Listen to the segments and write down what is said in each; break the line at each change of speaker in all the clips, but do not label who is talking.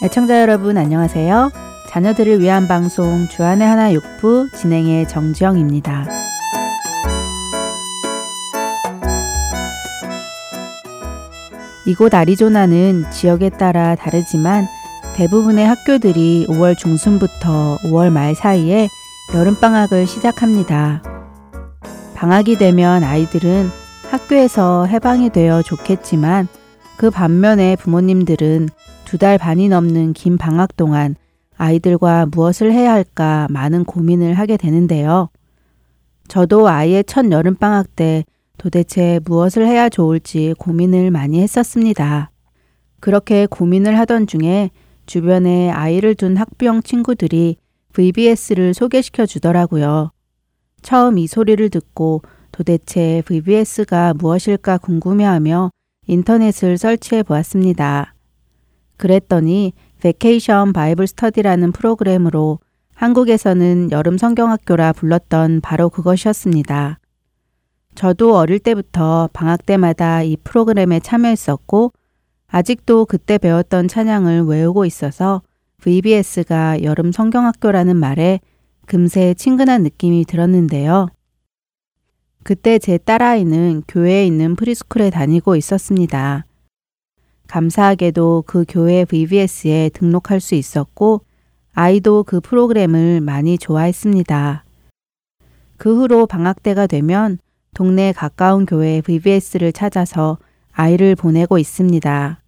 애청자 여러분 안녕하세요. 자녀들을 위한 방송 주안의 하나 육부 진행의 정지영입니다. 이곳 아리조나는 지역에 따라 다르지만 대부분의 학교들이 5월 중순부터 5월 말 사이에 여름방학을 시작합니다. 방학이 되면 아이들은 학교에서 해방이 되어 좋겠지만 그 반면에 부모님들은 두 달 반이 넘는 긴 방학 동안 아이들과 무엇을 해야 할까 많은 고민을 하게 되는데요. 저도 아이의 첫 여름방학 때 도대체 무엇을 해야 좋을지 고민을 많이 했었습니다. 그렇게 고민을 하던 중에 주변에 아이를 둔 학부형 친구들이 VBS를 소개시켜 주더라고요. 처음 이 소리를 듣고 도대체 VBS가 무엇일까 궁금해하며 인터넷을 설치해 보았습니다. 그랬더니 베케이션 바이블 스터디라는 프로그램으로 한국에서는 여름 성경학교라 불렀던 바로 그것이었습니다. 저도 어릴 때부터 방학 때마다 이 프로그램에 참여했었고 아직도 그때 배웠던 찬양을 외우고 있어서 VBS가 여름 성경학교라는 말에 금세 친근한 느낌이 들었는데요. 그때 제 딸아이는 교회에 있는 프리스쿨에 다니고 있었습니다. 감사하게도 그 교회 VBS에 등록할 수 있었고 아이도 그 프로그램을 많이 좋아했습니다. 그 후로 방학 때가 되면 동네 가까운 교회 VBS를 찾아서 아이를 보내고 있습니다.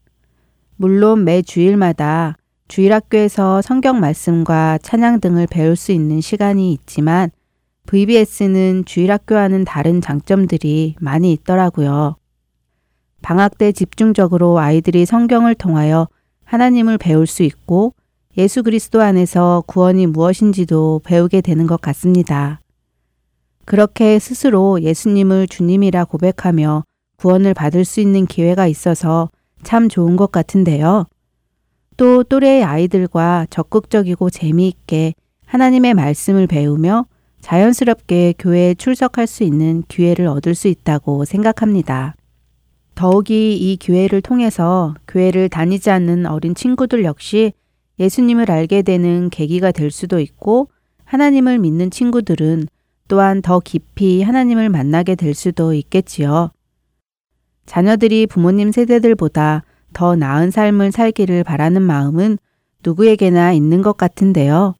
물론 매 주일마다 주일학교에서 성경 말씀과 찬양 등을 배울 수 있는 시간이 있지만 VBS는 주일학교와는 다른 장점들이 많이 있더라고요. 방학 때 집중적으로 아이들이 성경을 통하여 하나님을 배울 수 있고 예수 그리스도 안에서 구원이 무엇인지도 배우게 되는 것 같습니다. 그렇게 스스로 예수님을 주님이라 고백하며 구원을 받을 수 있는 기회가 있어서 참 좋은 것 같은데요. 또 또래의 아이들과 적극적이고 재미있게 하나님의 말씀을 배우며 자연스럽게 교회에 출석할 수 있는 기회를 얻을 수 있다고 생각합니다. 더욱이 이 교회를 통해서 교회를 다니지 않는 어린 친구들 역시 예수님을 알게 되는 계기가 될 수도 있고 하나님을 믿는 친구들은 또한 더 깊이 하나님을 만나게 될 수도 있겠지요. 자녀들이 부모님 세대들보다 더 나은 삶을 살기를 바라는 마음은 누구에게나 있는 것 같은데요.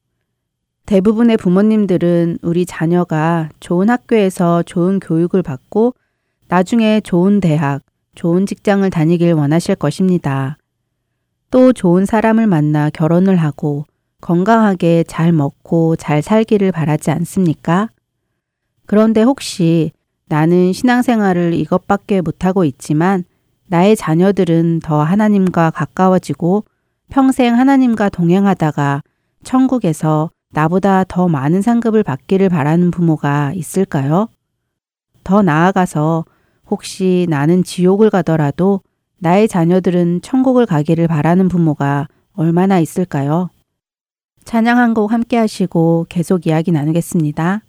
대부분의 부모님들은 우리 자녀가 좋은 학교에서 좋은 교육을 받고 나중에 좋은 대학, 좋은 직장을 다니길 원하실 것입니다. 또 좋은 사람을 만나 결혼을 하고 건강하게 잘 먹고 잘 살기를 바라지 않습니까? 그런데 혹시 나는 신앙생활을 이것밖에 못하고 있지만 나의 자녀들은 더 하나님과 가까워지고 평생 하나님과 동행하다가 천국에서 나보다 더 많은 상급을 받기를 바라는 부모가 있을까요? 더 나아가서 혹시 나는 지옥을 가더라도 나의 자녀들은 천국을 가기를 바라는 부모가 얼마나 있을까요? 찬양 한 곡 함께 하시고 계속 이야기 나누겠습니다.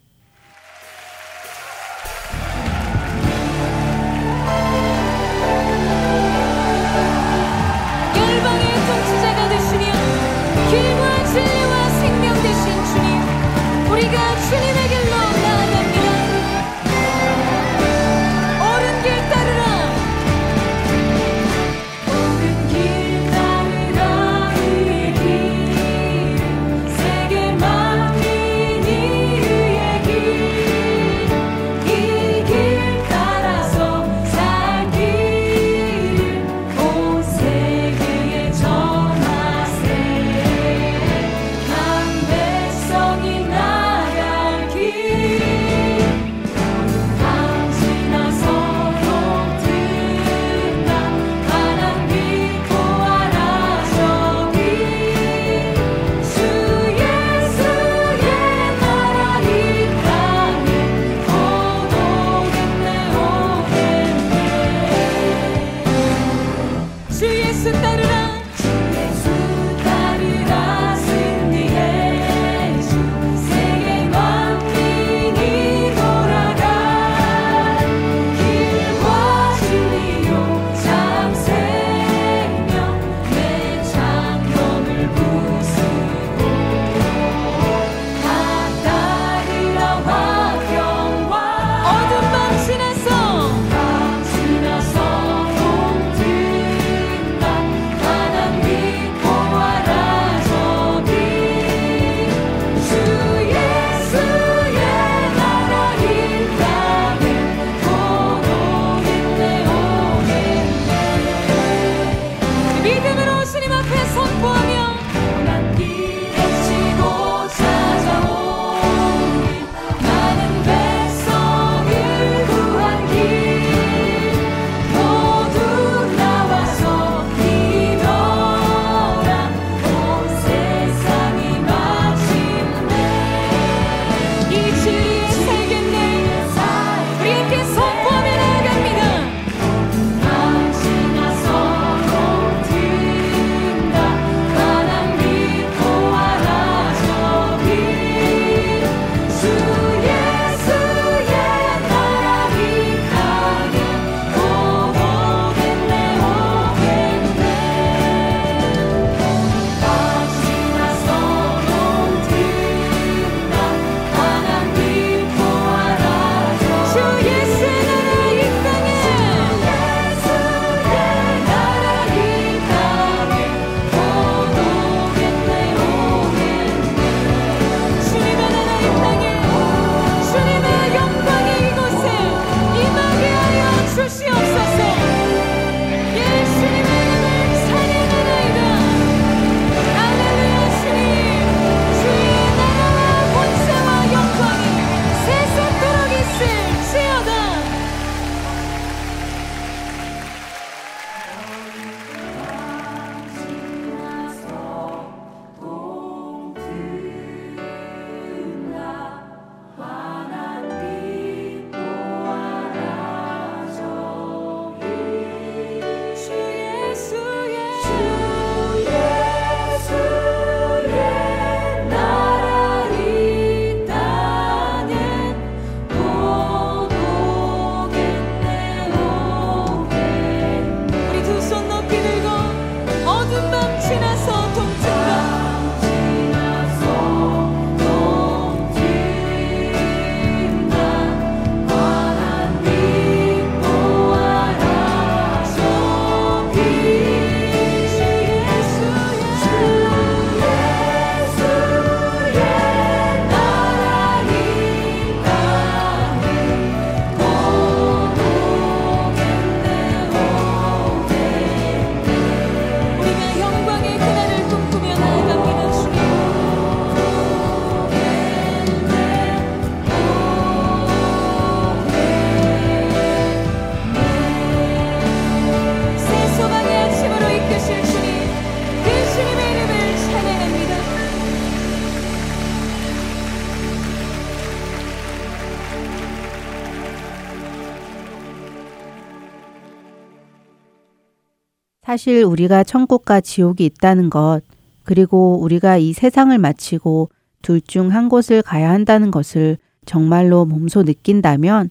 사실 우리가 천국과 지옥이 있다는 것, 그리고 우리가 이 세상을 마치고 둘 중 한 곳을 가야 한다는 것을 정말로 몸소 느낀다면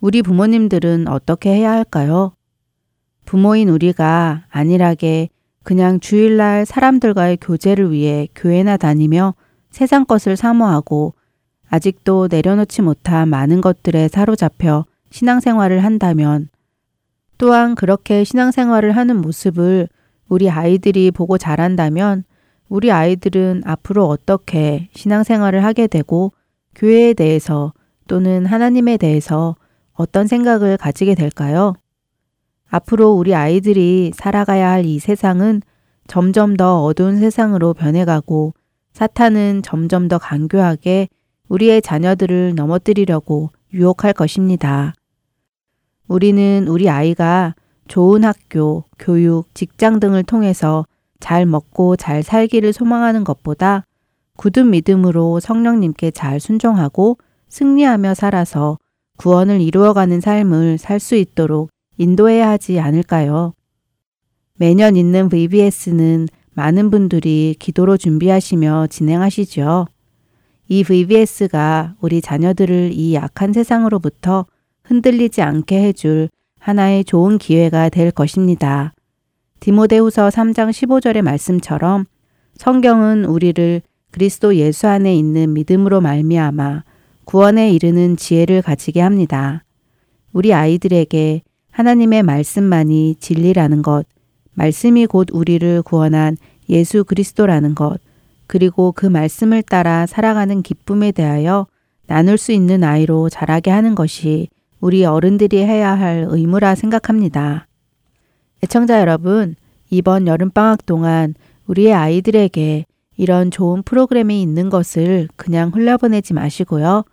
우리 부모님들은 어떻게 해야 할까요? 부모인 우리가 안일하게 그냥 주일날 사람들과의 교제를 위해 교회나 다니며 세상 것을 사모하고 아직도 내려놓지 못한 많은 것들에 사로잡혀 신앙생활을 한다면 또한 그렇게 신앙생활을 하는 모습을 우리 아이들이 보고 자란다면 우리 아이들은 앞으로 어떻게 신앙생활을 하게 되고 교회에 대해서 또는 하나님에 대해서 어떤 생각을 가지게 될까요? 앞으로 우리 아이들이 살아가야 할 이 세상은 점점 더 어두운 세상으로 변해가고 사탄은 점점 더 간교하게 우리의 자녀들을 넘어뜨리려고 유혹할 것입니다. 우리는 우리 아이가 좋은 학교, 교육, 직장 등을 통해서 잘 먹고 잘 살기를 소망하는 것보다 굳은 믿음으로 성령님께 잘 순종하고 승리하며 살아서 구원을 이루어가는 삶을 살 수 있도록 인도해야 하지 않을까요? 매년 있는 VBS는 많은 분들이 기도로 준비하시며 진행하시죠. 이 VBS가 우리 자녀들을 이 약한 세상으로부터 흔들리지 않게 해줄 하나의 좋은 기회가 될 것입니다. 디모데후서 3장 15절의 말씀처럼 성경은 우리를 그리스도 예수 안에 있는 믿음으로 말미암아 구원에 이르는 지혜를 가지게 합니다. 우리 아이들에게 하나님의 말씀만이 진리라는 것, 말씀이 곧 우리를 구원한 예수 그리스도라는 것, 그리고 그 말씀을 따라 살아가는 기쁨에 대하여 나눌 수 있는 아이로 자라게 하는 것이 우리 어른들이 해야 할 의무라 생각합니다. 애청자 여러분, 이번 여름방학 동안 우리의 아이들에게 이런 좋은 프로그램이 있는 것을 그냥 흘려보내지 마시고요.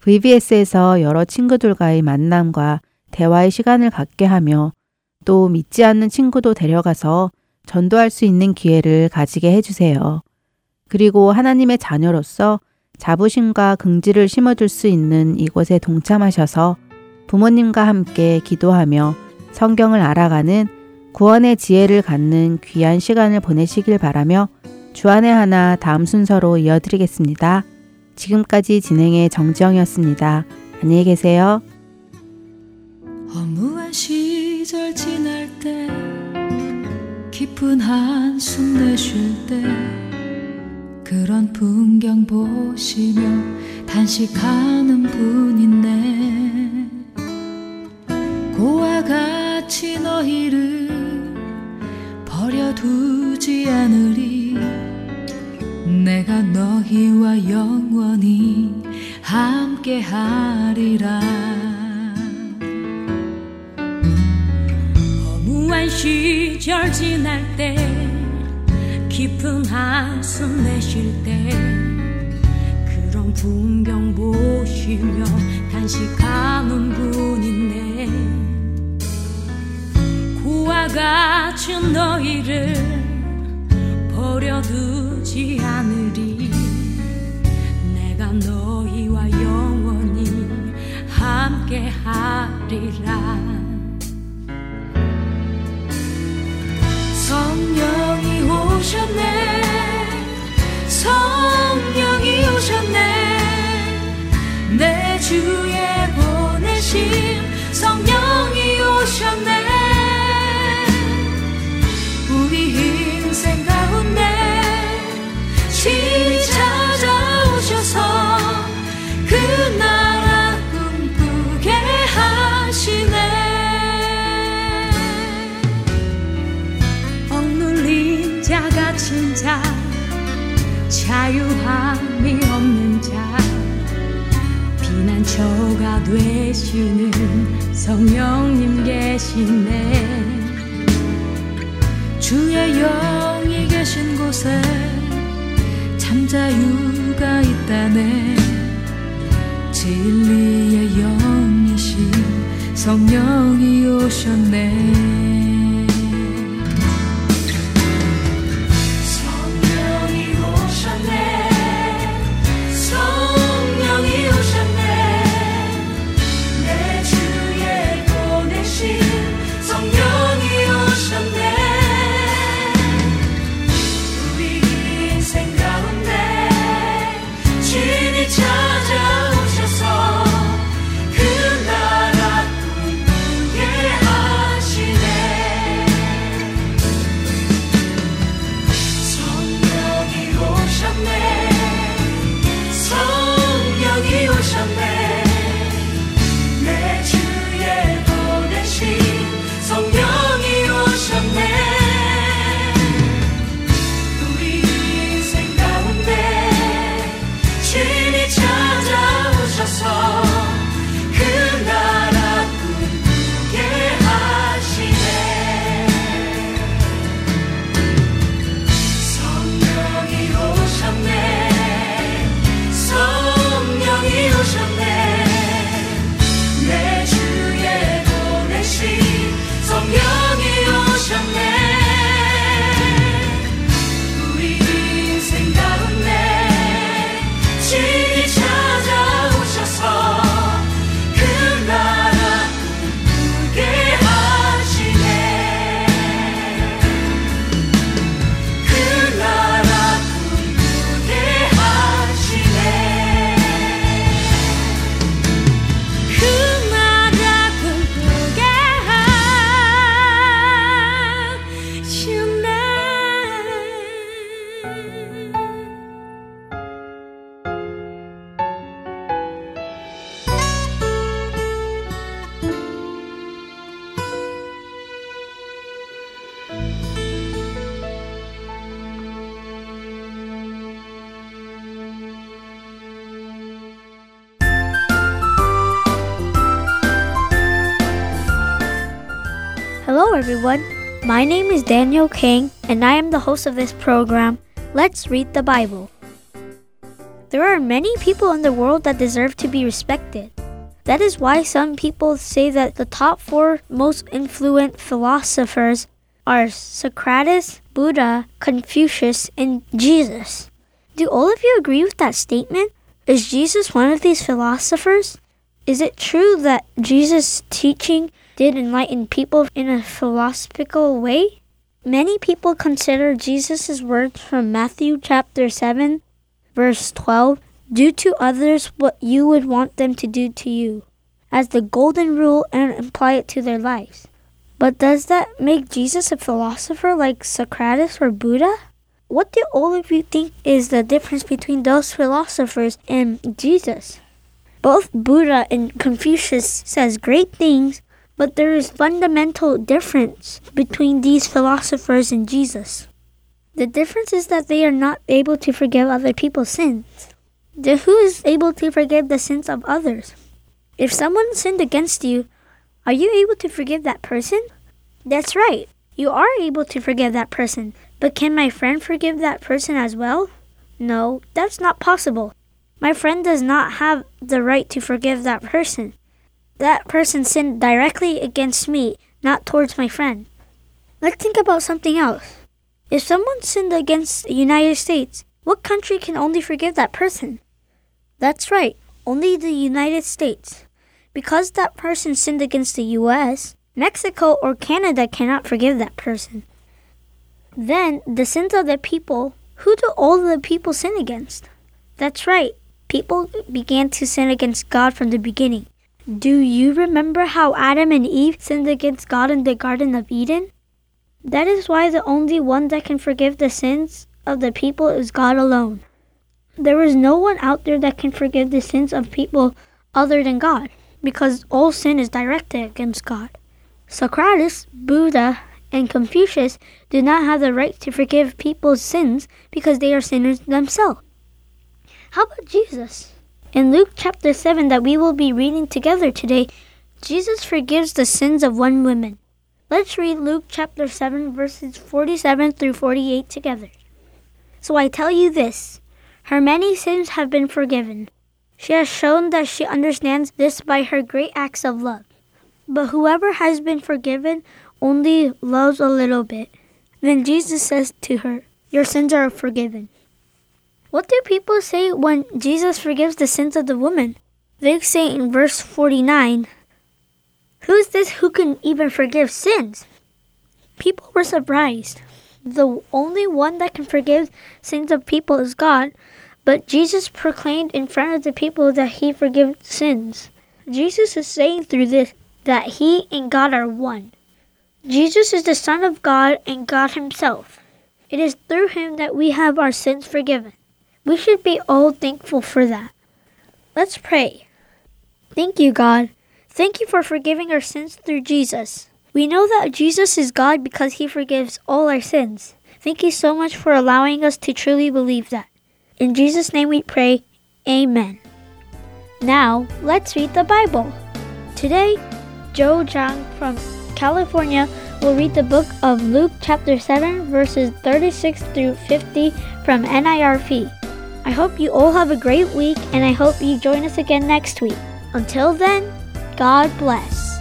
VBS에서 여러 친구들과의 만남과 대화의 시간을 갖게 하며 또 믿지 않는 친구도 데려가서 전도할 수 있는 기회를 가지게 해주세요. 그리고 하나님의 자녀로서 자부심과 긍지를 심어줄 수 있는 이곳에 동참하셔서 부모님과 함께 기도하며 성경을 알아가는 구원의 지혜를 갖는 귀한 시간을 보내시길 바라며 주안의 하나 다음 순서로 이어드리겠습니다. 지금까지 진행의 정지영이었습니다. 안녕히 계세요.
허무한 시절 지날 때 깊은 한숨 내쉴 때 그런 풍경 보시며 단식하는 분 있네 고와 같이 너희를 버려두지 않으리. 내가 너희와 영원히 함께 하리라. 허무한 시절 지날 때 깊은 한숨 내쉴 때 풍경 보시며 단식하는 분인데 고와 같이 너희를 버려두지 않으리. 내가 너희와 영원히 함께 하리라. 성령이 오셨네. 성령이 오셨네 내 주에 보내신 성령이 오셨네. 우리 인생 가운데 신이 찾아오셔서 그 나라 꿈꾸게 하시네. 억눌린 자 갇힌 자 자유함 피난처가 되시는 성령님 계시네. 주의 영이 계신 곳에 참 자유가 있다네. 진리의 영이신 성령이 오셨네
Everyone. My name is Daniel King, and I am the host of this program. Let's read the Bible. There are many people in the world that deserve to be respected. That is why some people say that the top four most influential philosophers are Socrates, Buddha, Confucius, and Jesus. Do all of you agree with that statement? Is Jesus one of these philosophers? Is it true that Jesus' teaching did enlighten people in a philosophical way? Many people consider Jesus' words from Matthew chapter 7, verse 12 do to others what you would want them to do to you, as the golden rule and apply it to their lives. But does that make Jesus a philosopher like Socrates or Buddha? What do all of you think is the difference between those philosophers and Jesus? Both Buddha and Confucius says great things, but there is fundamental difference between these philosophers and Jesus. The difference is that they are not able to forgive other people's sins. Then who is able to forgive the sins of others? If someone sinned against you, are you able to forgive that person? That's right. You are able to forgive that person. But can my friend forgive that person as well? No, that's not possible. My friend does not have the right to forgive that person. That person sinned directly against me, not towards my friend. Let's think about something else. If someone sinned against the United States, what country can only forgive that person? That's right, only the United States. Because that person sinned against the US, Mexico or Canada cannot forgive that person. Then, the sins of the people, who do all the people sin against? That's right, people began to sin against God from the beginning. Do you remember how Adam and Eve sinned against God in the Garden of Eden? That is why the only one that can forgive the sins of the people is God alone. There is no one out there that can forgive the sins of people other than God, because all sin is directed against God. Socrates, Buddha, and Confucius do not have the right to forgive people's sins because they are sinners themselves. How about Jesus? In Luke chapter 7 that we will be reading together today, Jesus forgives the sins of one woman. Let's read Luke chapter 7 verses 47 through 48 together. So I tell you this, her many sins have been forgiven. She has shown that she understands this by her great acts of love. But whoever has been forgiven only loves a little bit. Then Jesus says to her, Your sins are forgiven. What do people say when Jesus forgives the sins of the woman? They say in verse 49, Who is this who can even forgive sins? People were surprised. The only one that can forgive sins of people is God, but Jesus proclaimed in front of the people that he forgives sins. Jesus is saying through this that he and God are one. Jesus is the Son of God and God Himself. It is through Him that we have our sins forgiven. We should be all thankful for that. Let's pray. Thank you, God. Thank you for forgiving our sins through Jesus. We know that Jesus is God because He forgives all our sins. Thank you so much for allowing us to truly believe that. In Jesus' name we pray, Amen. Now, let's read the Bible. Today, Joe Zhang from California will read the book of Luke chapter 7 verses 36 through 50 from NIrV. I hope you all have a great week and I hope you join us again next week. Until then, God bless.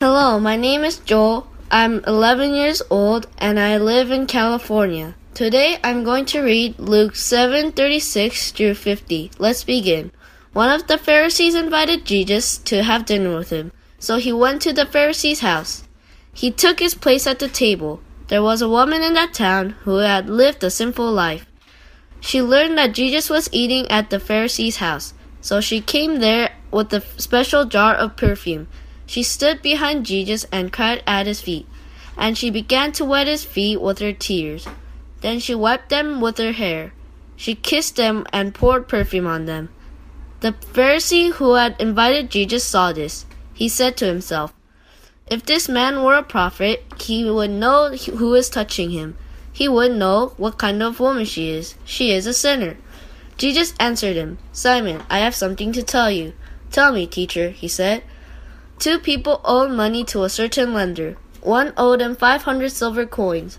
Hello, my name is Joel. I'm 11 years old and I live in California. Today I'm going to read Luke 7:36 through 50. Let's begin. One of the Pharisees invited Jesus to have dinner with him, so he went to the Pharisee's house. He took his place at the table. There was a woman in that town who had lived a sinful life. She learned that Jesus was eating at the Pharisee's house, so she came there with a special jar of perfume. She stood behind Jesus and cried at his feet, and she began to wet his feet with her tears. Then she wiped them with her hair. She kissed them and poured perfume on them. The Pharisee who had invited Jesus saw this. He said to himself, If this man were a prophet, he would know who is touching him. he would know what kind of woman she is. She is a sinner. Jesus answered him, Simon, I have something to tell you. Tell me, teacher, he said. Two people owed money to a certain lender. One owed him 500 silver coins.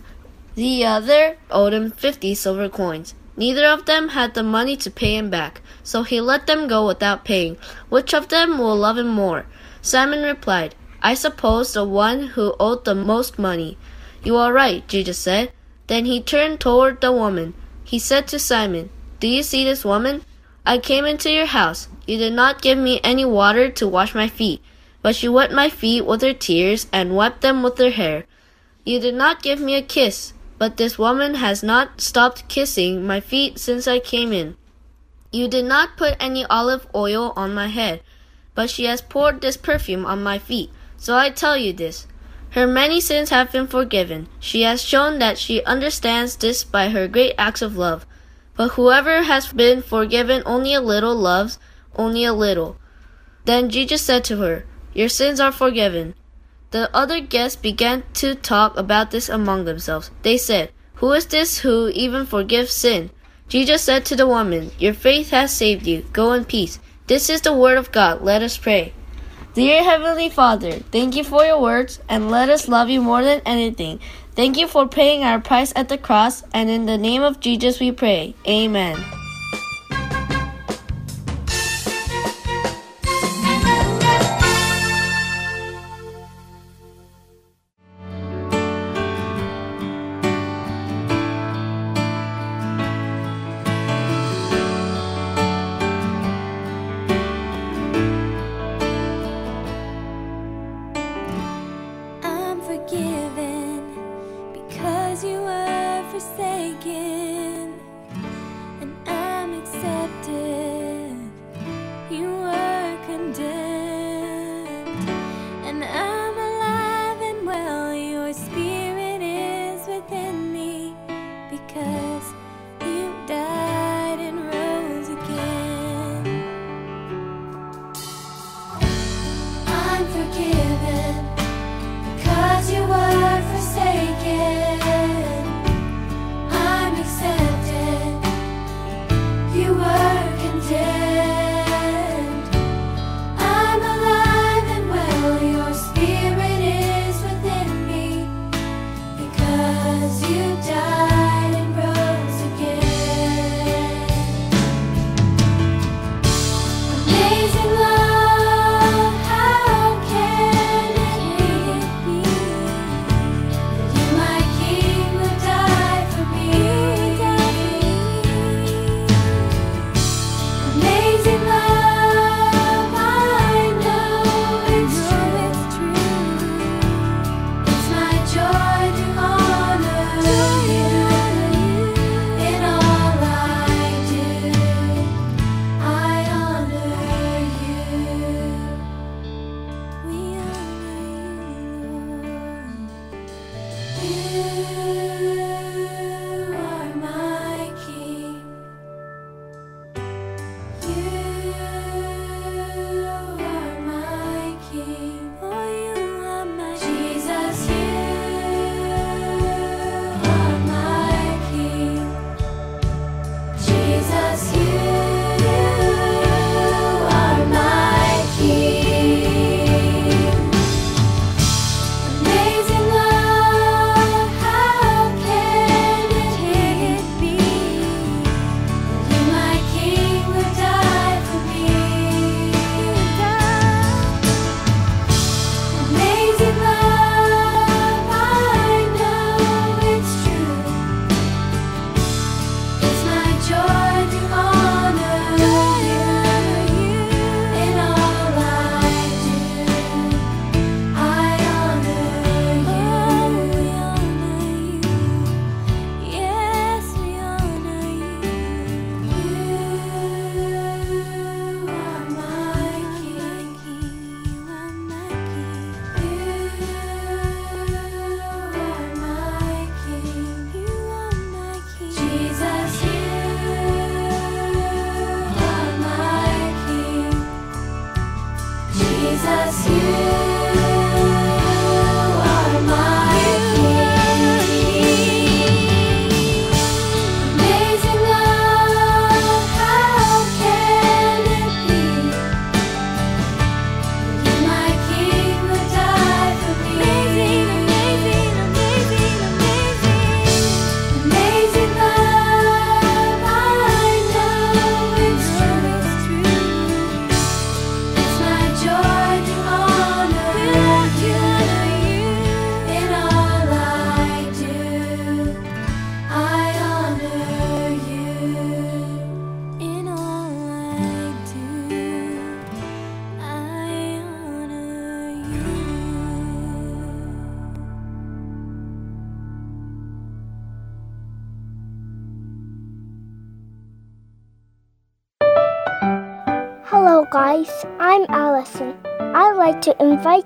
The other owed him 50 silver coins. Neither of them had the money to pay him back, so he let them go without paying. Which of them will love him more? Simon replied, I suppose the one who owed the most money. You are right, Jesus said. Then he turned toward the woman. He said to Simon, Do you see this woman? I came into your house. You did not give me any water to wash my feet, but she wet my feet with her tears and wiped them with her hair. You did not give me a kiss, but this woman has not stopped kissing my feet since I came in. You did not put any olive oil on my head, but she has poured this perfume on my feet. So I tell you this. Her many sins have been forgiven. She has shown that she understands this by her great acts of love. But whoever has been forgiven only a little loves only a little. Then Jesus said to her, Your sins are forgiven. The other guests began to talk about this among themselves. They said, Who is this who even forgives sin? Jesus said to the woman, Your faith has saved you. Go in peace. This is the word of God. Let us pray. Dear Heavenly Father, thank you for your words and let us love you more than anything. Thank you for paying our price at the cross, and in the name of Jesus we pray. Amen.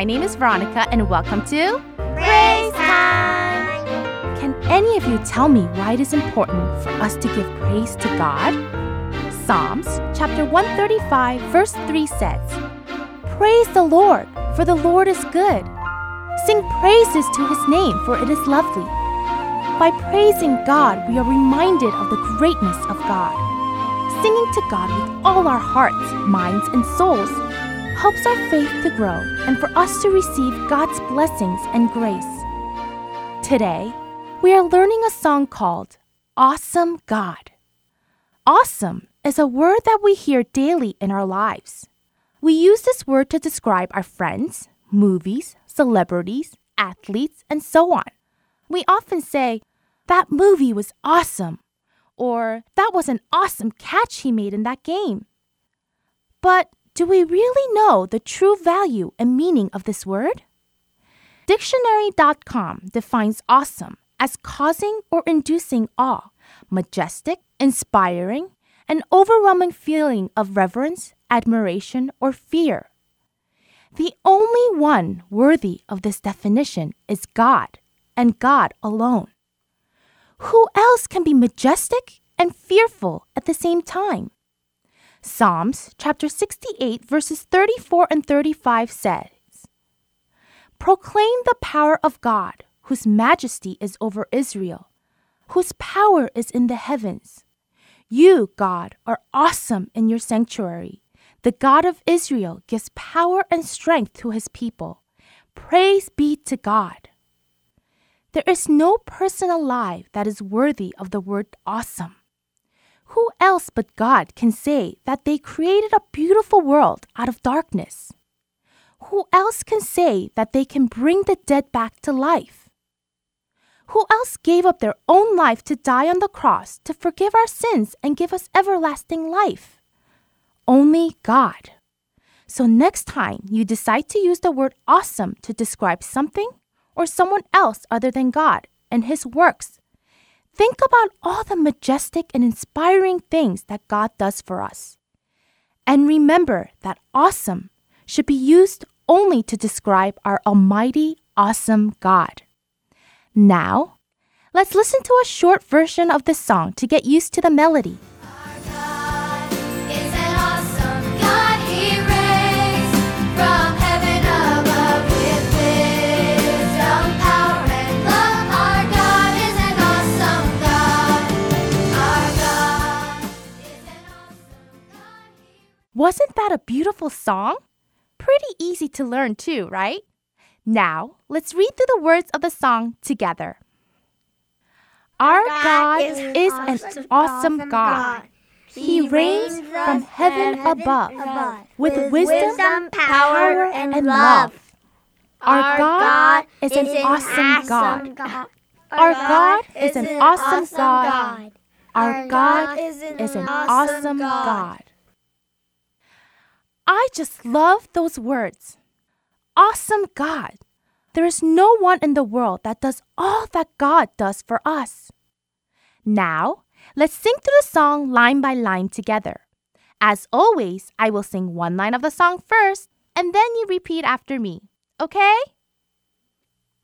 My name is Veronica, and welcome to
Praise time!
Can any of you tell me why it is important for us to give praise to God? Psalms chapter 135, verse 3 says, Praise the Lord, for the Lord is good. Sing praises to his name, for it is lovely. By praising God, we are reminded of the greatness of God. Singing to God with all our hearts, minds, and souls helps our faith to grow and for us to receive God's blessings and grace. Today, we are learning a song called Awesome God. Awesome is a word that we hear daily in our lives. We use this word to describe our friends, movies, celebrities, athletes, and so on. We often say, That movie was awesome, or That was an awesome catch he made in that game. But do we really know the true value and meaning of this word? Dictionary.com defines awesome as causing or inducing awe, majestic, inspiring, an overwhelming feeling of reverence, admiration, or fear. The only one worthy of this definition is God, and God alone. Who else can be majestic and fearful at the same time? Psalms chapter 68, verses 34 and 35 says, Proclaim the power of God, whose majesty is over Israel, whose power is in the heavens. You, God, are awesome in your sanctuary. The God of Israel gives power and strength to his people. Praise be to God. There is no person alive that is worthy of the word awesome. Who else but God can say that they created a beautiful world out of darkness? Who else can say that they can bring the dead back to life? Who else gave up their own life to die on the cross to forgive our sins and give us everlasting life? Only God. So, next time you decide to use the word awesome to describe something or someone else other than God and His works, think about all the majestic and inspiring things that God does for us. And remember that awesome should be used only to describe our almighty, awesome God. Now, let's listen to a short version of this song to get used to the melody. Wasn't that a beautiful song? Pretty easy to learn too, right? Now, let's read through the words of the song together. Our God is an awesome God. He reigns from heaven above with wisdom, power, and love. Our God is an awesome God. Our God is an awesome God. Our God is an awesome God. I just love those words. Awesome God. There is no one in the world that does all that God does for us. Now, let's sing through the song line by line together. As always, I will sing one line of the song first, and then you repeat after me. Okay?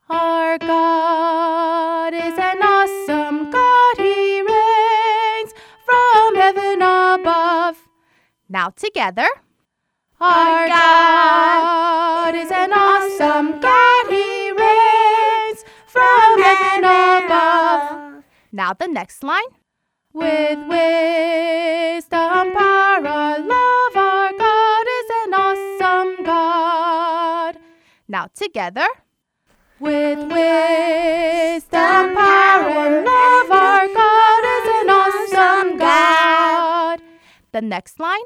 Our God is an awesome God. He reigns from heaven above. Now together. Our God is an awesome God. He reigns from heaven above. Now the next line. With wisdom, power, love, our God is an awesome God. Now together. with wisdom, power, love. Our God is an awesome God. The next line.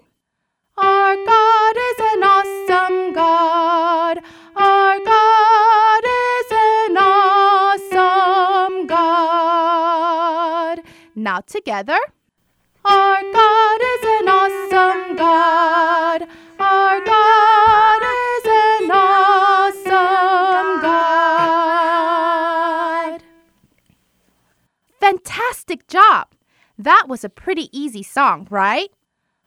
Our God is an awesome God. Our God is an awesome God. Now together. Our God is an awesome God. Our God is an awesome God. Fantastic job! That was a pretty easy song, right?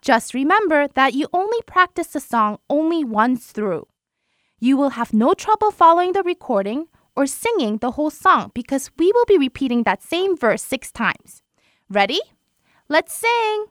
Just remember that you only practice the song only once through. You will have no trouble following the recording or singing the whole song because we will be repeating that same verse six times. Ready? Let's sing!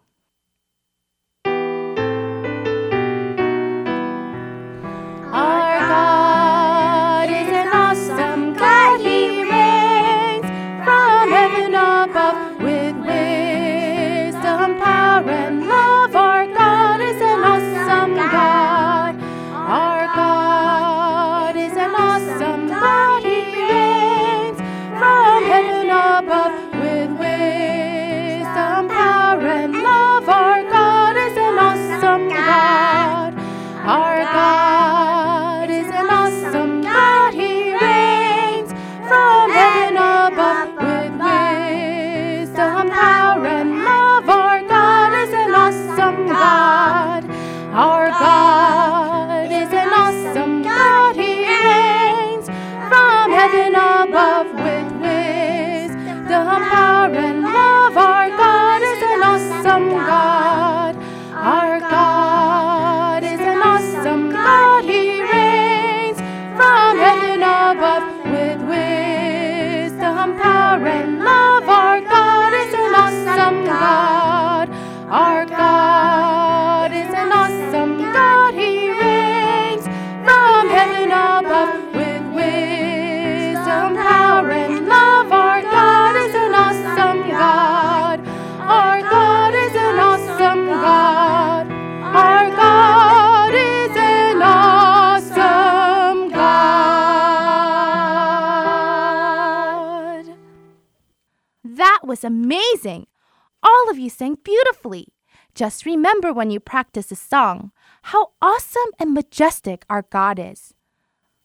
Just remember when you practice a song how awesome and majestic our God is.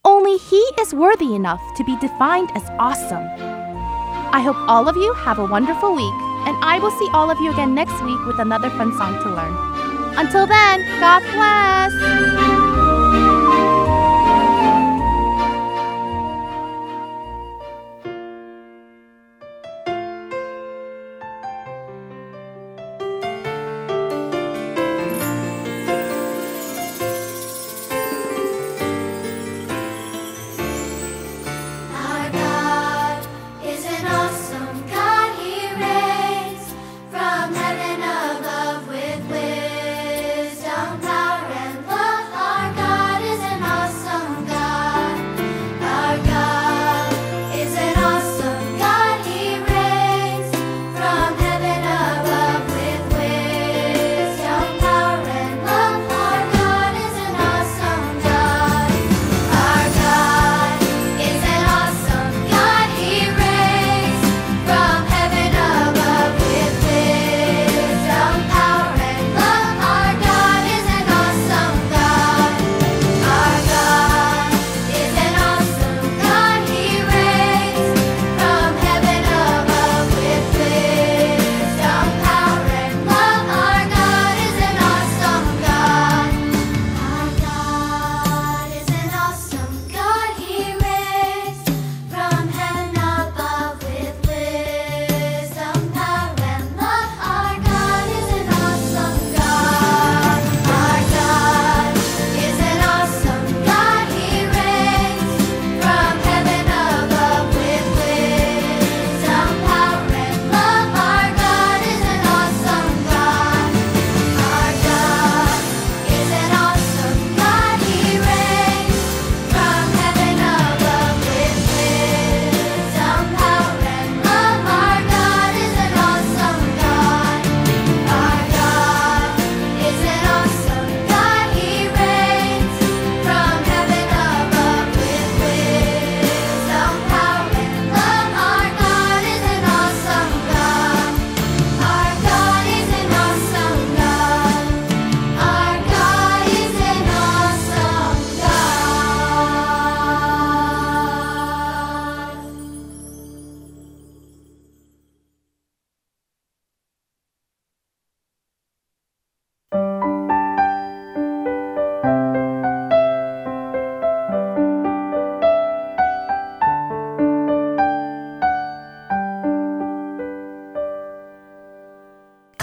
Only He is worthy enough to be defined as awesome. I hope all of you have a wonderful week, and I will see all of you again next week with another fun song to learn. Until then, God bless!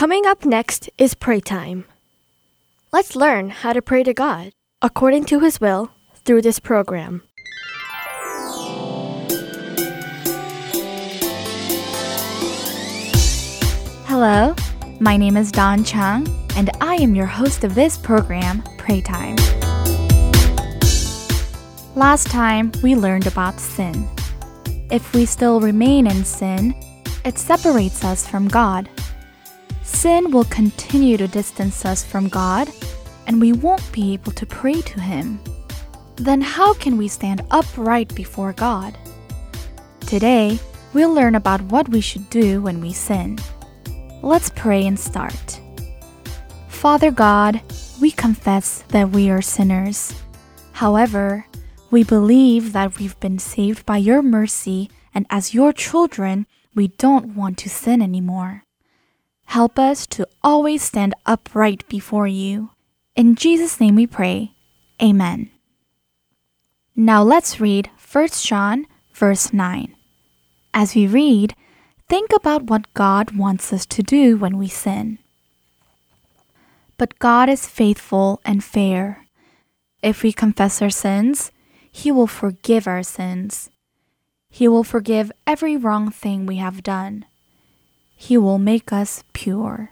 Coming up next is pray time. Let's learn how to pray to God according to His will through this program.
Hello, my name is Don Chung, and I am your host of this program, Pray Time. Last time, we learned about sin. If we still remain in sin, it separates us from God. Sin will continue to distance us from God, and we won't be able to pray to Him. Then, how can we stand upright before God? Today, we'll learn about what we should do when we sin. Let's pray and start. Father God, we confess that we are sinners. However, we believe that we've been saved by your mercy, and as your children, we don't want to sin anymore. Help us to always stand upright before you. In Jesus' name we pray. Amen. Now let's read 1 John verse 9. As we read, think about what God wants us to do when we sin. But God is faithful and fair. If we confess our sins, He will forgive our sins. He will forgive every wrong thing we have done. He will make us pure.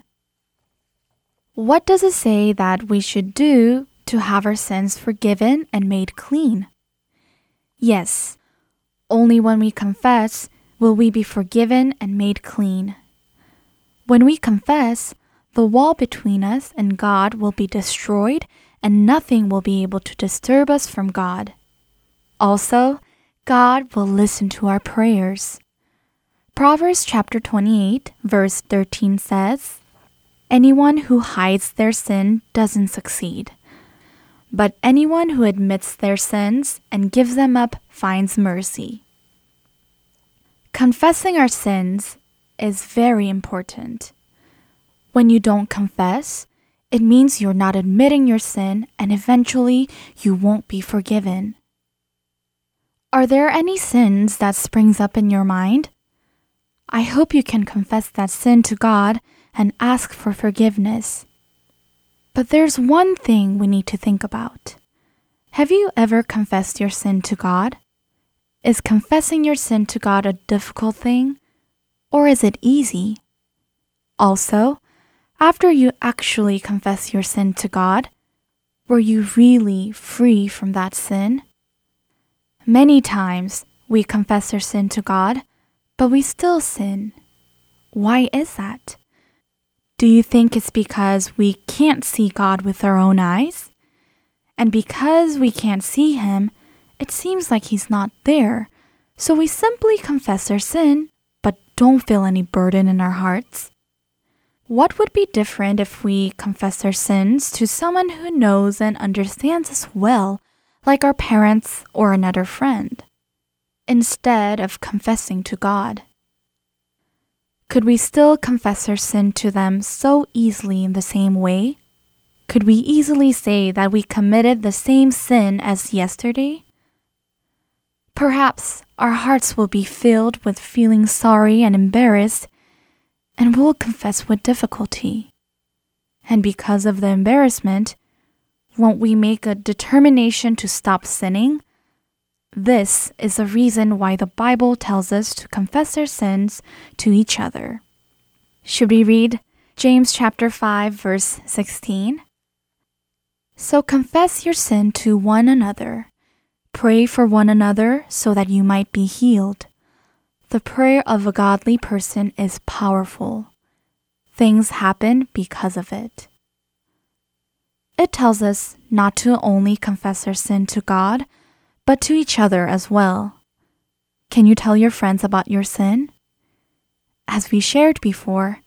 What does it say that we should do to have our sins forgiven and made clean? Yes, only when we confess will we be forgiven and made clean. When we confess, the wall between us and God will be destroyed and nothing will be able to disturb us from God. Also, God will listen to our prayers. Proverbs chapter 28, verse 13 says, Anyone who hides their sin doesn't succeed. But anyone who admits their sins and gives them up finds mercy. Confessing our sins is very important. When you don't confess, it means you're not admitting your sin and eventually you won't be forgiven. Are there any sins that springs up in your mind? I hope you can confess that sin to God and ask for forgiveness. But there's one thing we need to think about. Have you ever confessed your sin to God? Is confessing your sin to God a difficult thing? Or is it easy? Also, after you actually confess your sin to God, were you really free from that sin? Many times we confess our sin to God, but we still sin. Why is that? Do you think it's because we can't see God with our own eyes? And because we can't see Him, it seems like He's not there, so we simply confess our sin, but don't feel any burden in our hearts. What would be different if we confess our sins to someone who knows and understands us well, like our parents or another friend, instead of confessing to God? Could we still confess our sin to them so easily in the same way? Could we easily say that we committed the same sin as yesterday? Perhaps our hearts will be filled with feeling sorry and embarrassed, and we'll confess with difficulty. And because of the embarrassment, won't we make a determination to stop sinning? This is the reason why the Bible tells us to confess our sins to each other. Should we read James chapter 5 verse 16? So confess your sin to one another. Pray for one another so that you might be healed. The prayer of a godly person is powerful. Things happen because of it. It tells us not to only confess our sin to God, but to each other as well. Can you tell your friends about your sin? As we shared before,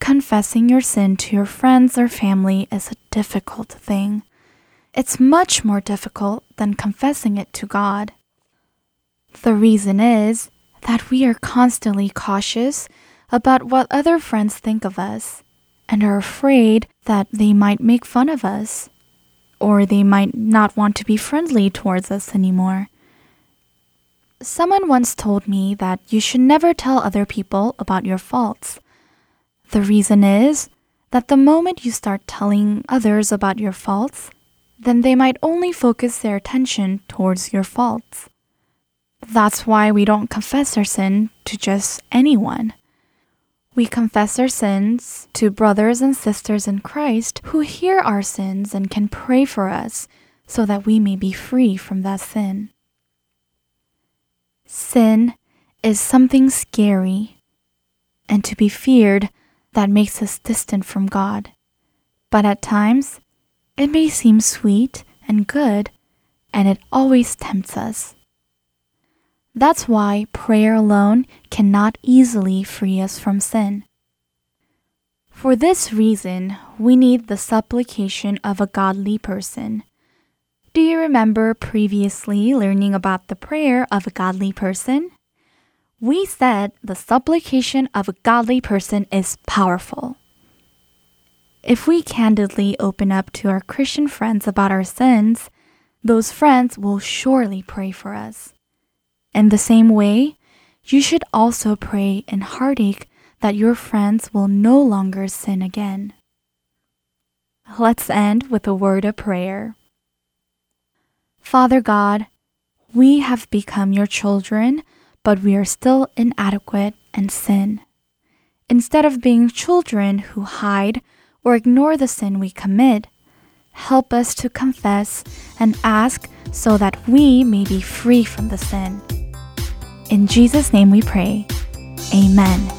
confessing your sin to your friends or family is a difficult thing. It's much more difficult than confessing it to God. The reason is that we are constantly cautious about what other friends think of us and are afraid that they might make fun of us or they might not want to be friendly towards us anymore. Someone once told me that you should never tell other people about your faults. The reason is that the moment you start telling others about your faults, then they might only focus their attention towards your faults. That's why we don't confess our sin to just anyone. We confess our sins to brothers and sisters in Christ who hear our sins and can pray for us so that we may be free from that sin. Sin is something scary and to be feared that makes us distant from God. But at times, it may seem sweet and good, and it always tempts us. That's why prayer alone cannot easily free us from sin. For this reason, we need the supplication of a godly person. Do you remember previously learning about the prayer of a godly person? We said the supplication of a godly person is powerful. If we candidly open up to our Christian friends about our sins, those friends will surely pray for us. In the same way, you should also pray in heartache that your friends will no longer sin again. Let's end with a word of prayer. Father God, we have become your children, but we are still inadequate and sin. Instead of being children who hide or ignore the sin we commit, help us to confess and ask so that we may be free from the sin. In Jesus' name we pray. Amen.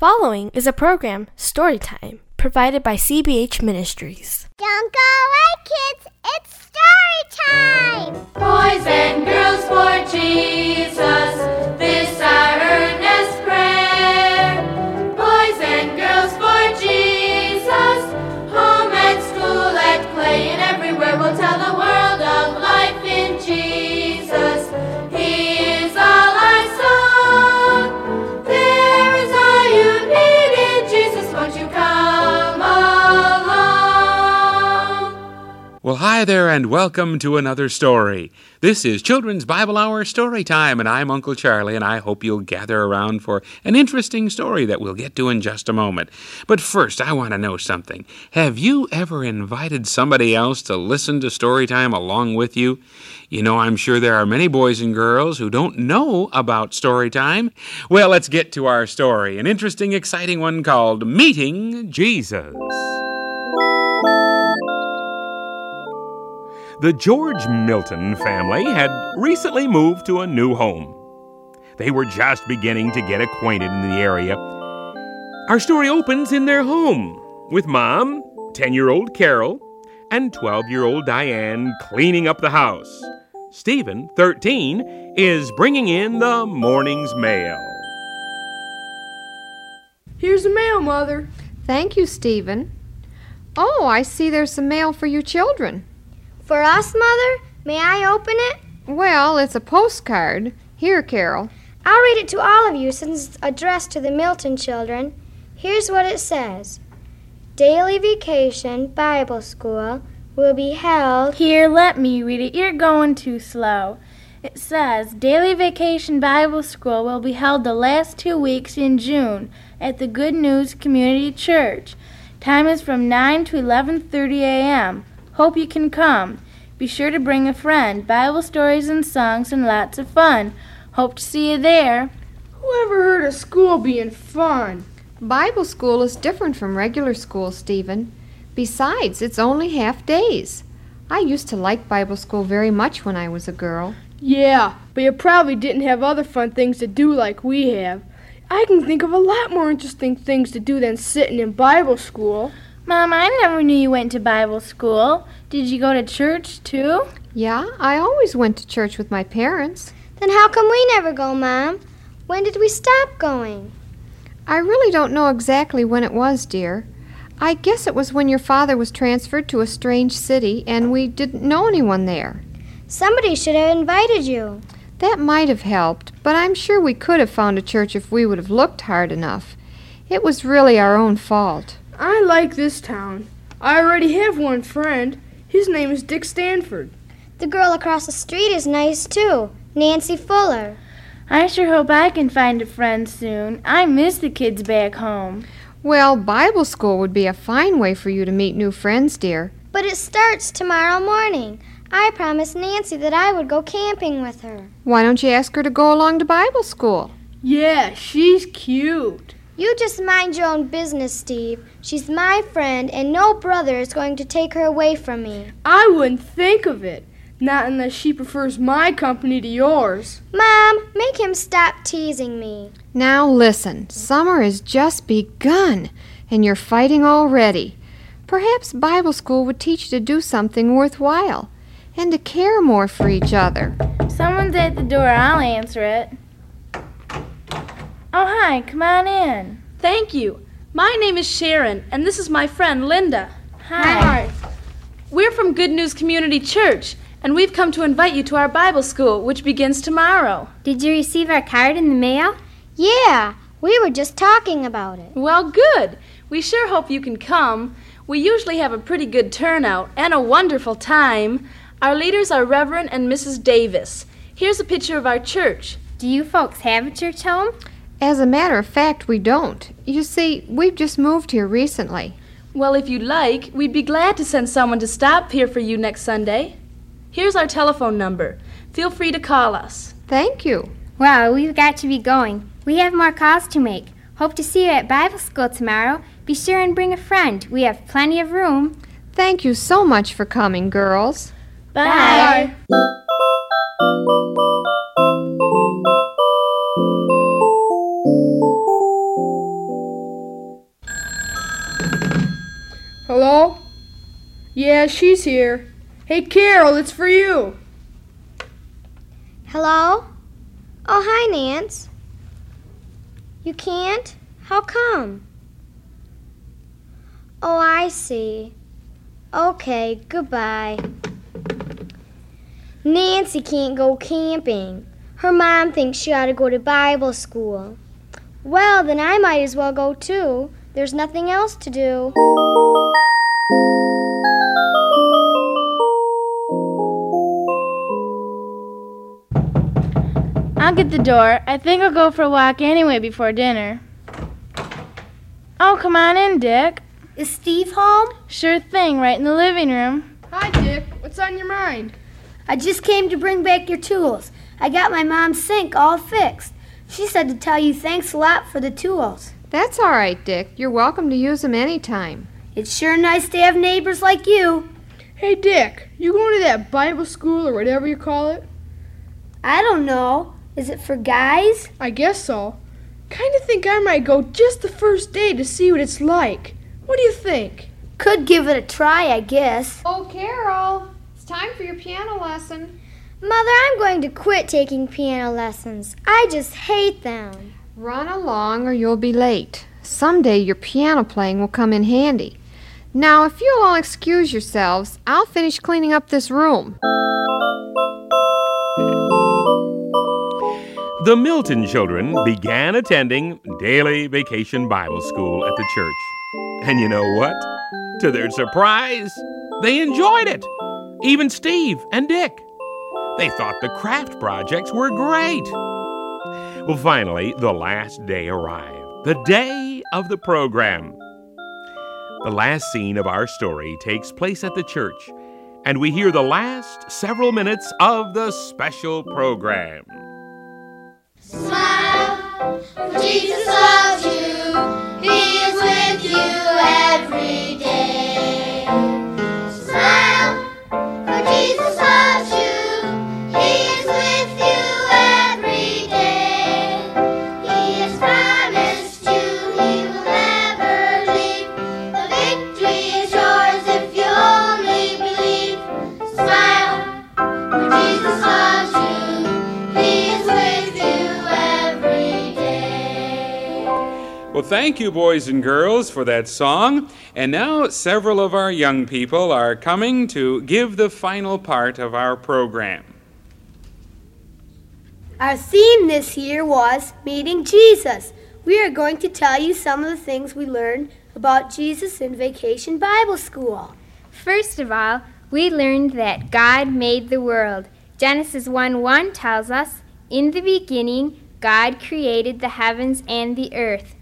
Following is a program, Storytime, provided by CBH Ministries.
Don't go away, kids. It's story time.
Boys and girls for Jesus, this our earnest Well,
hi there, and welcome to another story. This is Children's Bible Hour Story Time, and I'm Uncle Charlie, and I hope you'll gather around for an interesting story that we'll get to in just a moment. But first, I want to know something. Have you ever invited somebody else to listen to story time along with you? You know, I'm sure there are many boys and girls who don't know about story time. Well, let's get to our story, an interesting, exciting one called Meeting Jesus.
The George Milton family had recently moved to a new home. They were just beginning to get acquainted in the area. Our story opens in their home with Mom, 10 year old Carol, and 12 year old Diane cleaning up the house. Stephen, 13, is bringing in the morning's mail.
Here's the mail, Mother.
Thank you, Stephen. Oh, I see there's some mail for you children.
For us, Mother? May I open it?
Well, it's a postcard. Here, Carol.
I'll read it to all of you since it's addressed to the Milton children. Here's what it says Daily Vacation Bible School will be held.
Here, let me read it. You're going too slow. It says Daily Vacation Bible School will be held the last two weeks in June at the Good News Community Church. Time is from 9 to 11:30 a.m. Hope you can come. Be sure to bring a friend. Bible stories and songs and lots of fun. Hope to see you there.
Whoever heard of school being fun?
Bible school is different from regular school, Stephen. Besides, it's only half days. I used to like Bible school very much when I was a girl.
Yeah, but you probably didn't have other fun things to do like we have. I can think of a lot more interesting things to do than sitting in Bible school.
Mom, I never knew you went to Bible school. Did you go to church too?
Yeah, I always went to church with my parents.
Then how come we never go, Mom? When did we stop going?
I really don't know exactly when it was, dear. I guess it was when your father was transferred to a strange city and we didn't know anyone there.
Somebody should have invited you.
That might have helped, but I'm sure we could have found a church if we would have looked hard enough. It was really our own fault.
I like this town. I already have one friend. His name is Dick Stanford.
The girl across the street is nice too, Nancy Fuller.
I sure hope I can find a friend soon. I miss the kids back home.
Well, Bible school would be a fine way for you to meet new friends, dear.
But it starts tomorrow morning. I promised Nancy that I would go camping with her.
Why don't you ask her to go along to Bible school?
Yeah, she's cute.
You just mind your own business, Steve. She's my friend, and no brother is going to take her away from me.
I wouldn't think of it. Not unless she prefers my company to yours.
Mom, make him stop teasing me.
Now listen, summer has just begun, and you're fighting already. Perhaps Bible school would teach you to do something worthwhile and to care more for each other.
Someone's at the door. I'll answer it. Oh, hi. Come on in.
Thank you. My name is Sharon, and this is my friend Linda.
Hi.
We're from Good News Community Church, and we've come to invite you to our Bible school, which begins tomorrow.
Did you receive our card in the mail? Yeah, we were just talking about it.
Well, good. We sure hope you can come. We usually have a pretty good turnout and a wonderful time. Our leaders are Reverend and Mrs. Davis. Here's a picture of our church.
Do you folks have a church home?
As a matter of fact, we don't. You see, we've just moved here recently.
Well, if you'd like, we'd be glad to send someone to stop here for you next Sunday. Here's our telephone number. Feel free to call us.
Thank you.
Well, we've got to be going. We have more calls to make. Hope to see you at Bible school tomorrow. Be sure and bring a friend. We have plenty of room.
Thank you so much for coming, girls.
Bye.
Hello? Yeah, she's here. Hey, Carol, it's for you.
Hello? Oh, hi, Nance. You can't? How come? Oh, I see. Okay, goodbye. Nancy can't go camping. Her mom thinks she ought to go to Bible school. Well, then I might as well go too. There's nothing else to do.
I'll get the door. I think I'll go for a walk anyway before dinner. Oh, come on in, Dick.
Is Steve home?
Sure thing, right in the living room.
Hi, Dick. What's on your mind?
I just came to bring back your tools. I got my mom's sink all fixed. She said to tell you thanks a lot for the tools.
That's all right, Dick. You're welcome to use them any time.
It's sure nice to have neighbors like you.
Hey, Dick, you going to that Bible school or whatever you call it?
I don't know. Is it for guys?
I guess so. Kind of think I might go just the first day to see what it's like. What do you think?
Could give it a try, I guess.
Oh, Carol, it's time for your piano lesson.
Mother, I'm going to quit taking piano lessons. I just hate them.
Run along or you'll be late. Someday your piano playing will come in handy. Now, if you'll all excuse yourselves, I'll finish cleaning up this room.
The Milton children began attending daily vacation Bible school at the church. And you know what? To their surprise, they enjoyed it. Even Steve and Dick. They thought the craft projects were great. Well, finally, the last day arrived the day of the program. The last scene of our story takes place at the church, and we hear the last several minutes of the special program.
Smile, Jesus loves you. He is with you every day.
Thank you, boys and girls, for that song. And now several of our young people are coming to give the final part of our program.
Our theme this year was Meeting Jesus. We are going to tell you some of the things we learned about Jesus in Vacation Bible School.
First of all,
we learned that God made the world. Genesis 1 1 tells us, In the beginning, God created the heavens and the earth.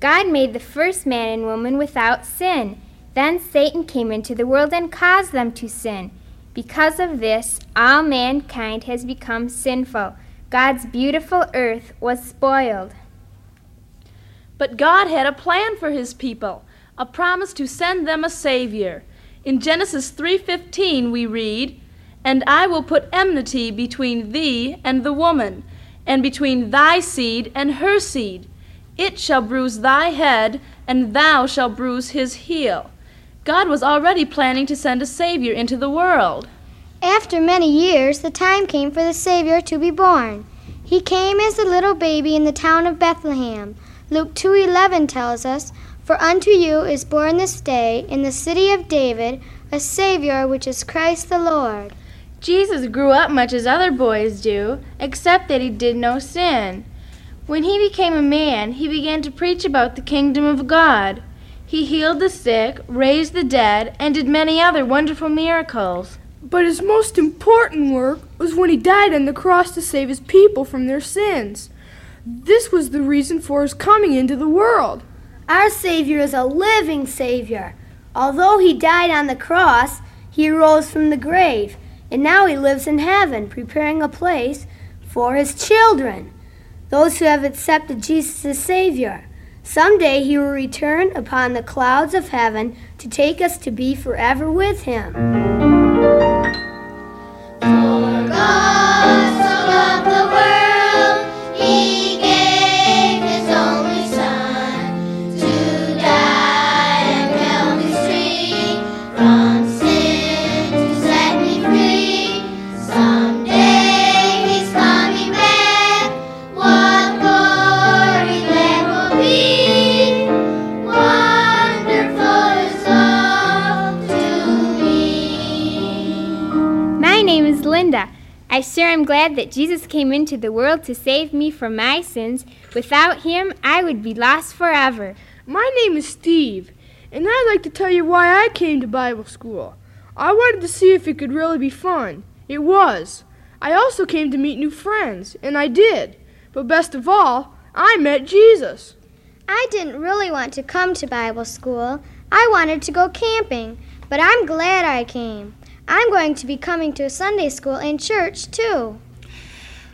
God made the first man and woman without sin. Then Satan came into the world and caused them to sin. Because of this, all mankind has become sinful. God's beautiful earth was spoiled.
But God had a plan for his people, a promise to send them a savior. In Genesis 3:15 we read, "And I will put enmity between thee and the woman, and between thy seed and her seed. It shall bruise thy head, and thou shalt bruise his heel." God was already planning to send a savior into the world.
After many years, the time came for the Savior to be born. He came as a little baby in the town of Bethlehem. Luke 2:11 tells us, "For unto you is born this day in the city of David a Savior which is Christ the Lord."
Jesus grew up much as other boys do, except that he did no sin. When he became a man, he began to preach about the kingdom of God. He healed the sick, raised the dead, and did many other wonderful miracles.
But his most important work was when he died on the cross to save his people from their sins. This was the reason for his coming into the world.
Our Savior is a living Savior. Although he died on the cross, he rose from the grave, and now he lives in heaven, preparing a place for his children, those who have accepted Jesus as Savior. Someday he will return upon the clouds of heaven to take us to be forever with him.
For God so loved the world,
am glad that Jesus came into the world to save me from my sins. Without him, I would be lost forever.
My name is Steve, and I'd like to tell you why I came to Bible school. I wanted to see if it could really be fun. It was. I also came to meet new friends, and I did. But best of all, I met Jesus.
I didn't really want to come to Bible school. I wanted to go camping, but I'm glad I came. I'm going to be coming to Sunday school and church too.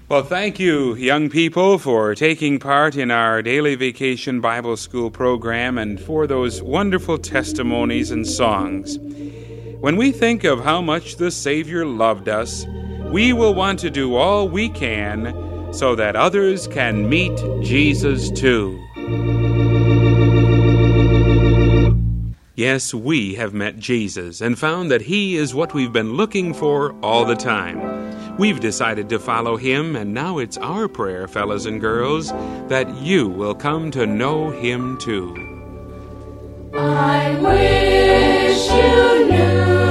Well, thank you, young people, for taking part in our daily vacation Bible school program and for those wonderful testimonies and songs. When we think of how much the Savior loved us, we will want to do all we can so that others can meet Jesus too. Yes, we have met Jesus and found that He is what we've been looking for all the time. We've decided to follow Him, and now it's our prayer, fellas and girls, that you will come to know Him too.
I wish you knew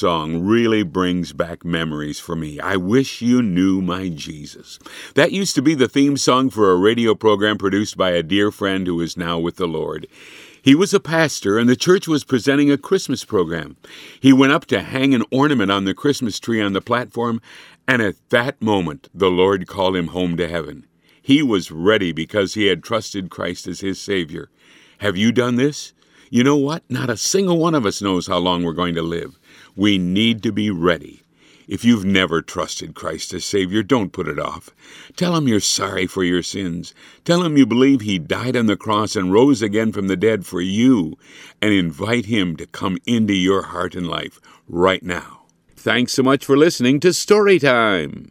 song really brings back memories for me. I wish you knew my Jesus. That used to be the theme song for a radio program produced by a dear friend who is now with the Lord. He was a pastor, and the church was presenting a Christmas program. He went up to hang an ornament on the Christmas tree on the platform, and at that moment, the Lord called him home to heaven. He was ready because he had trusted Christ as his Savior. Have you done this? You know what? Not a single one of us knows how long we're going to live. We need to be ready. If you've never trusted Christ as Savior, don't put it off. Tell Him you're sorry for your sins. Tell Him you believe He died on the cross and rose again from the dead for you, and invite Him to come into your heart and life right now. Thanks so much for listening to Storytime.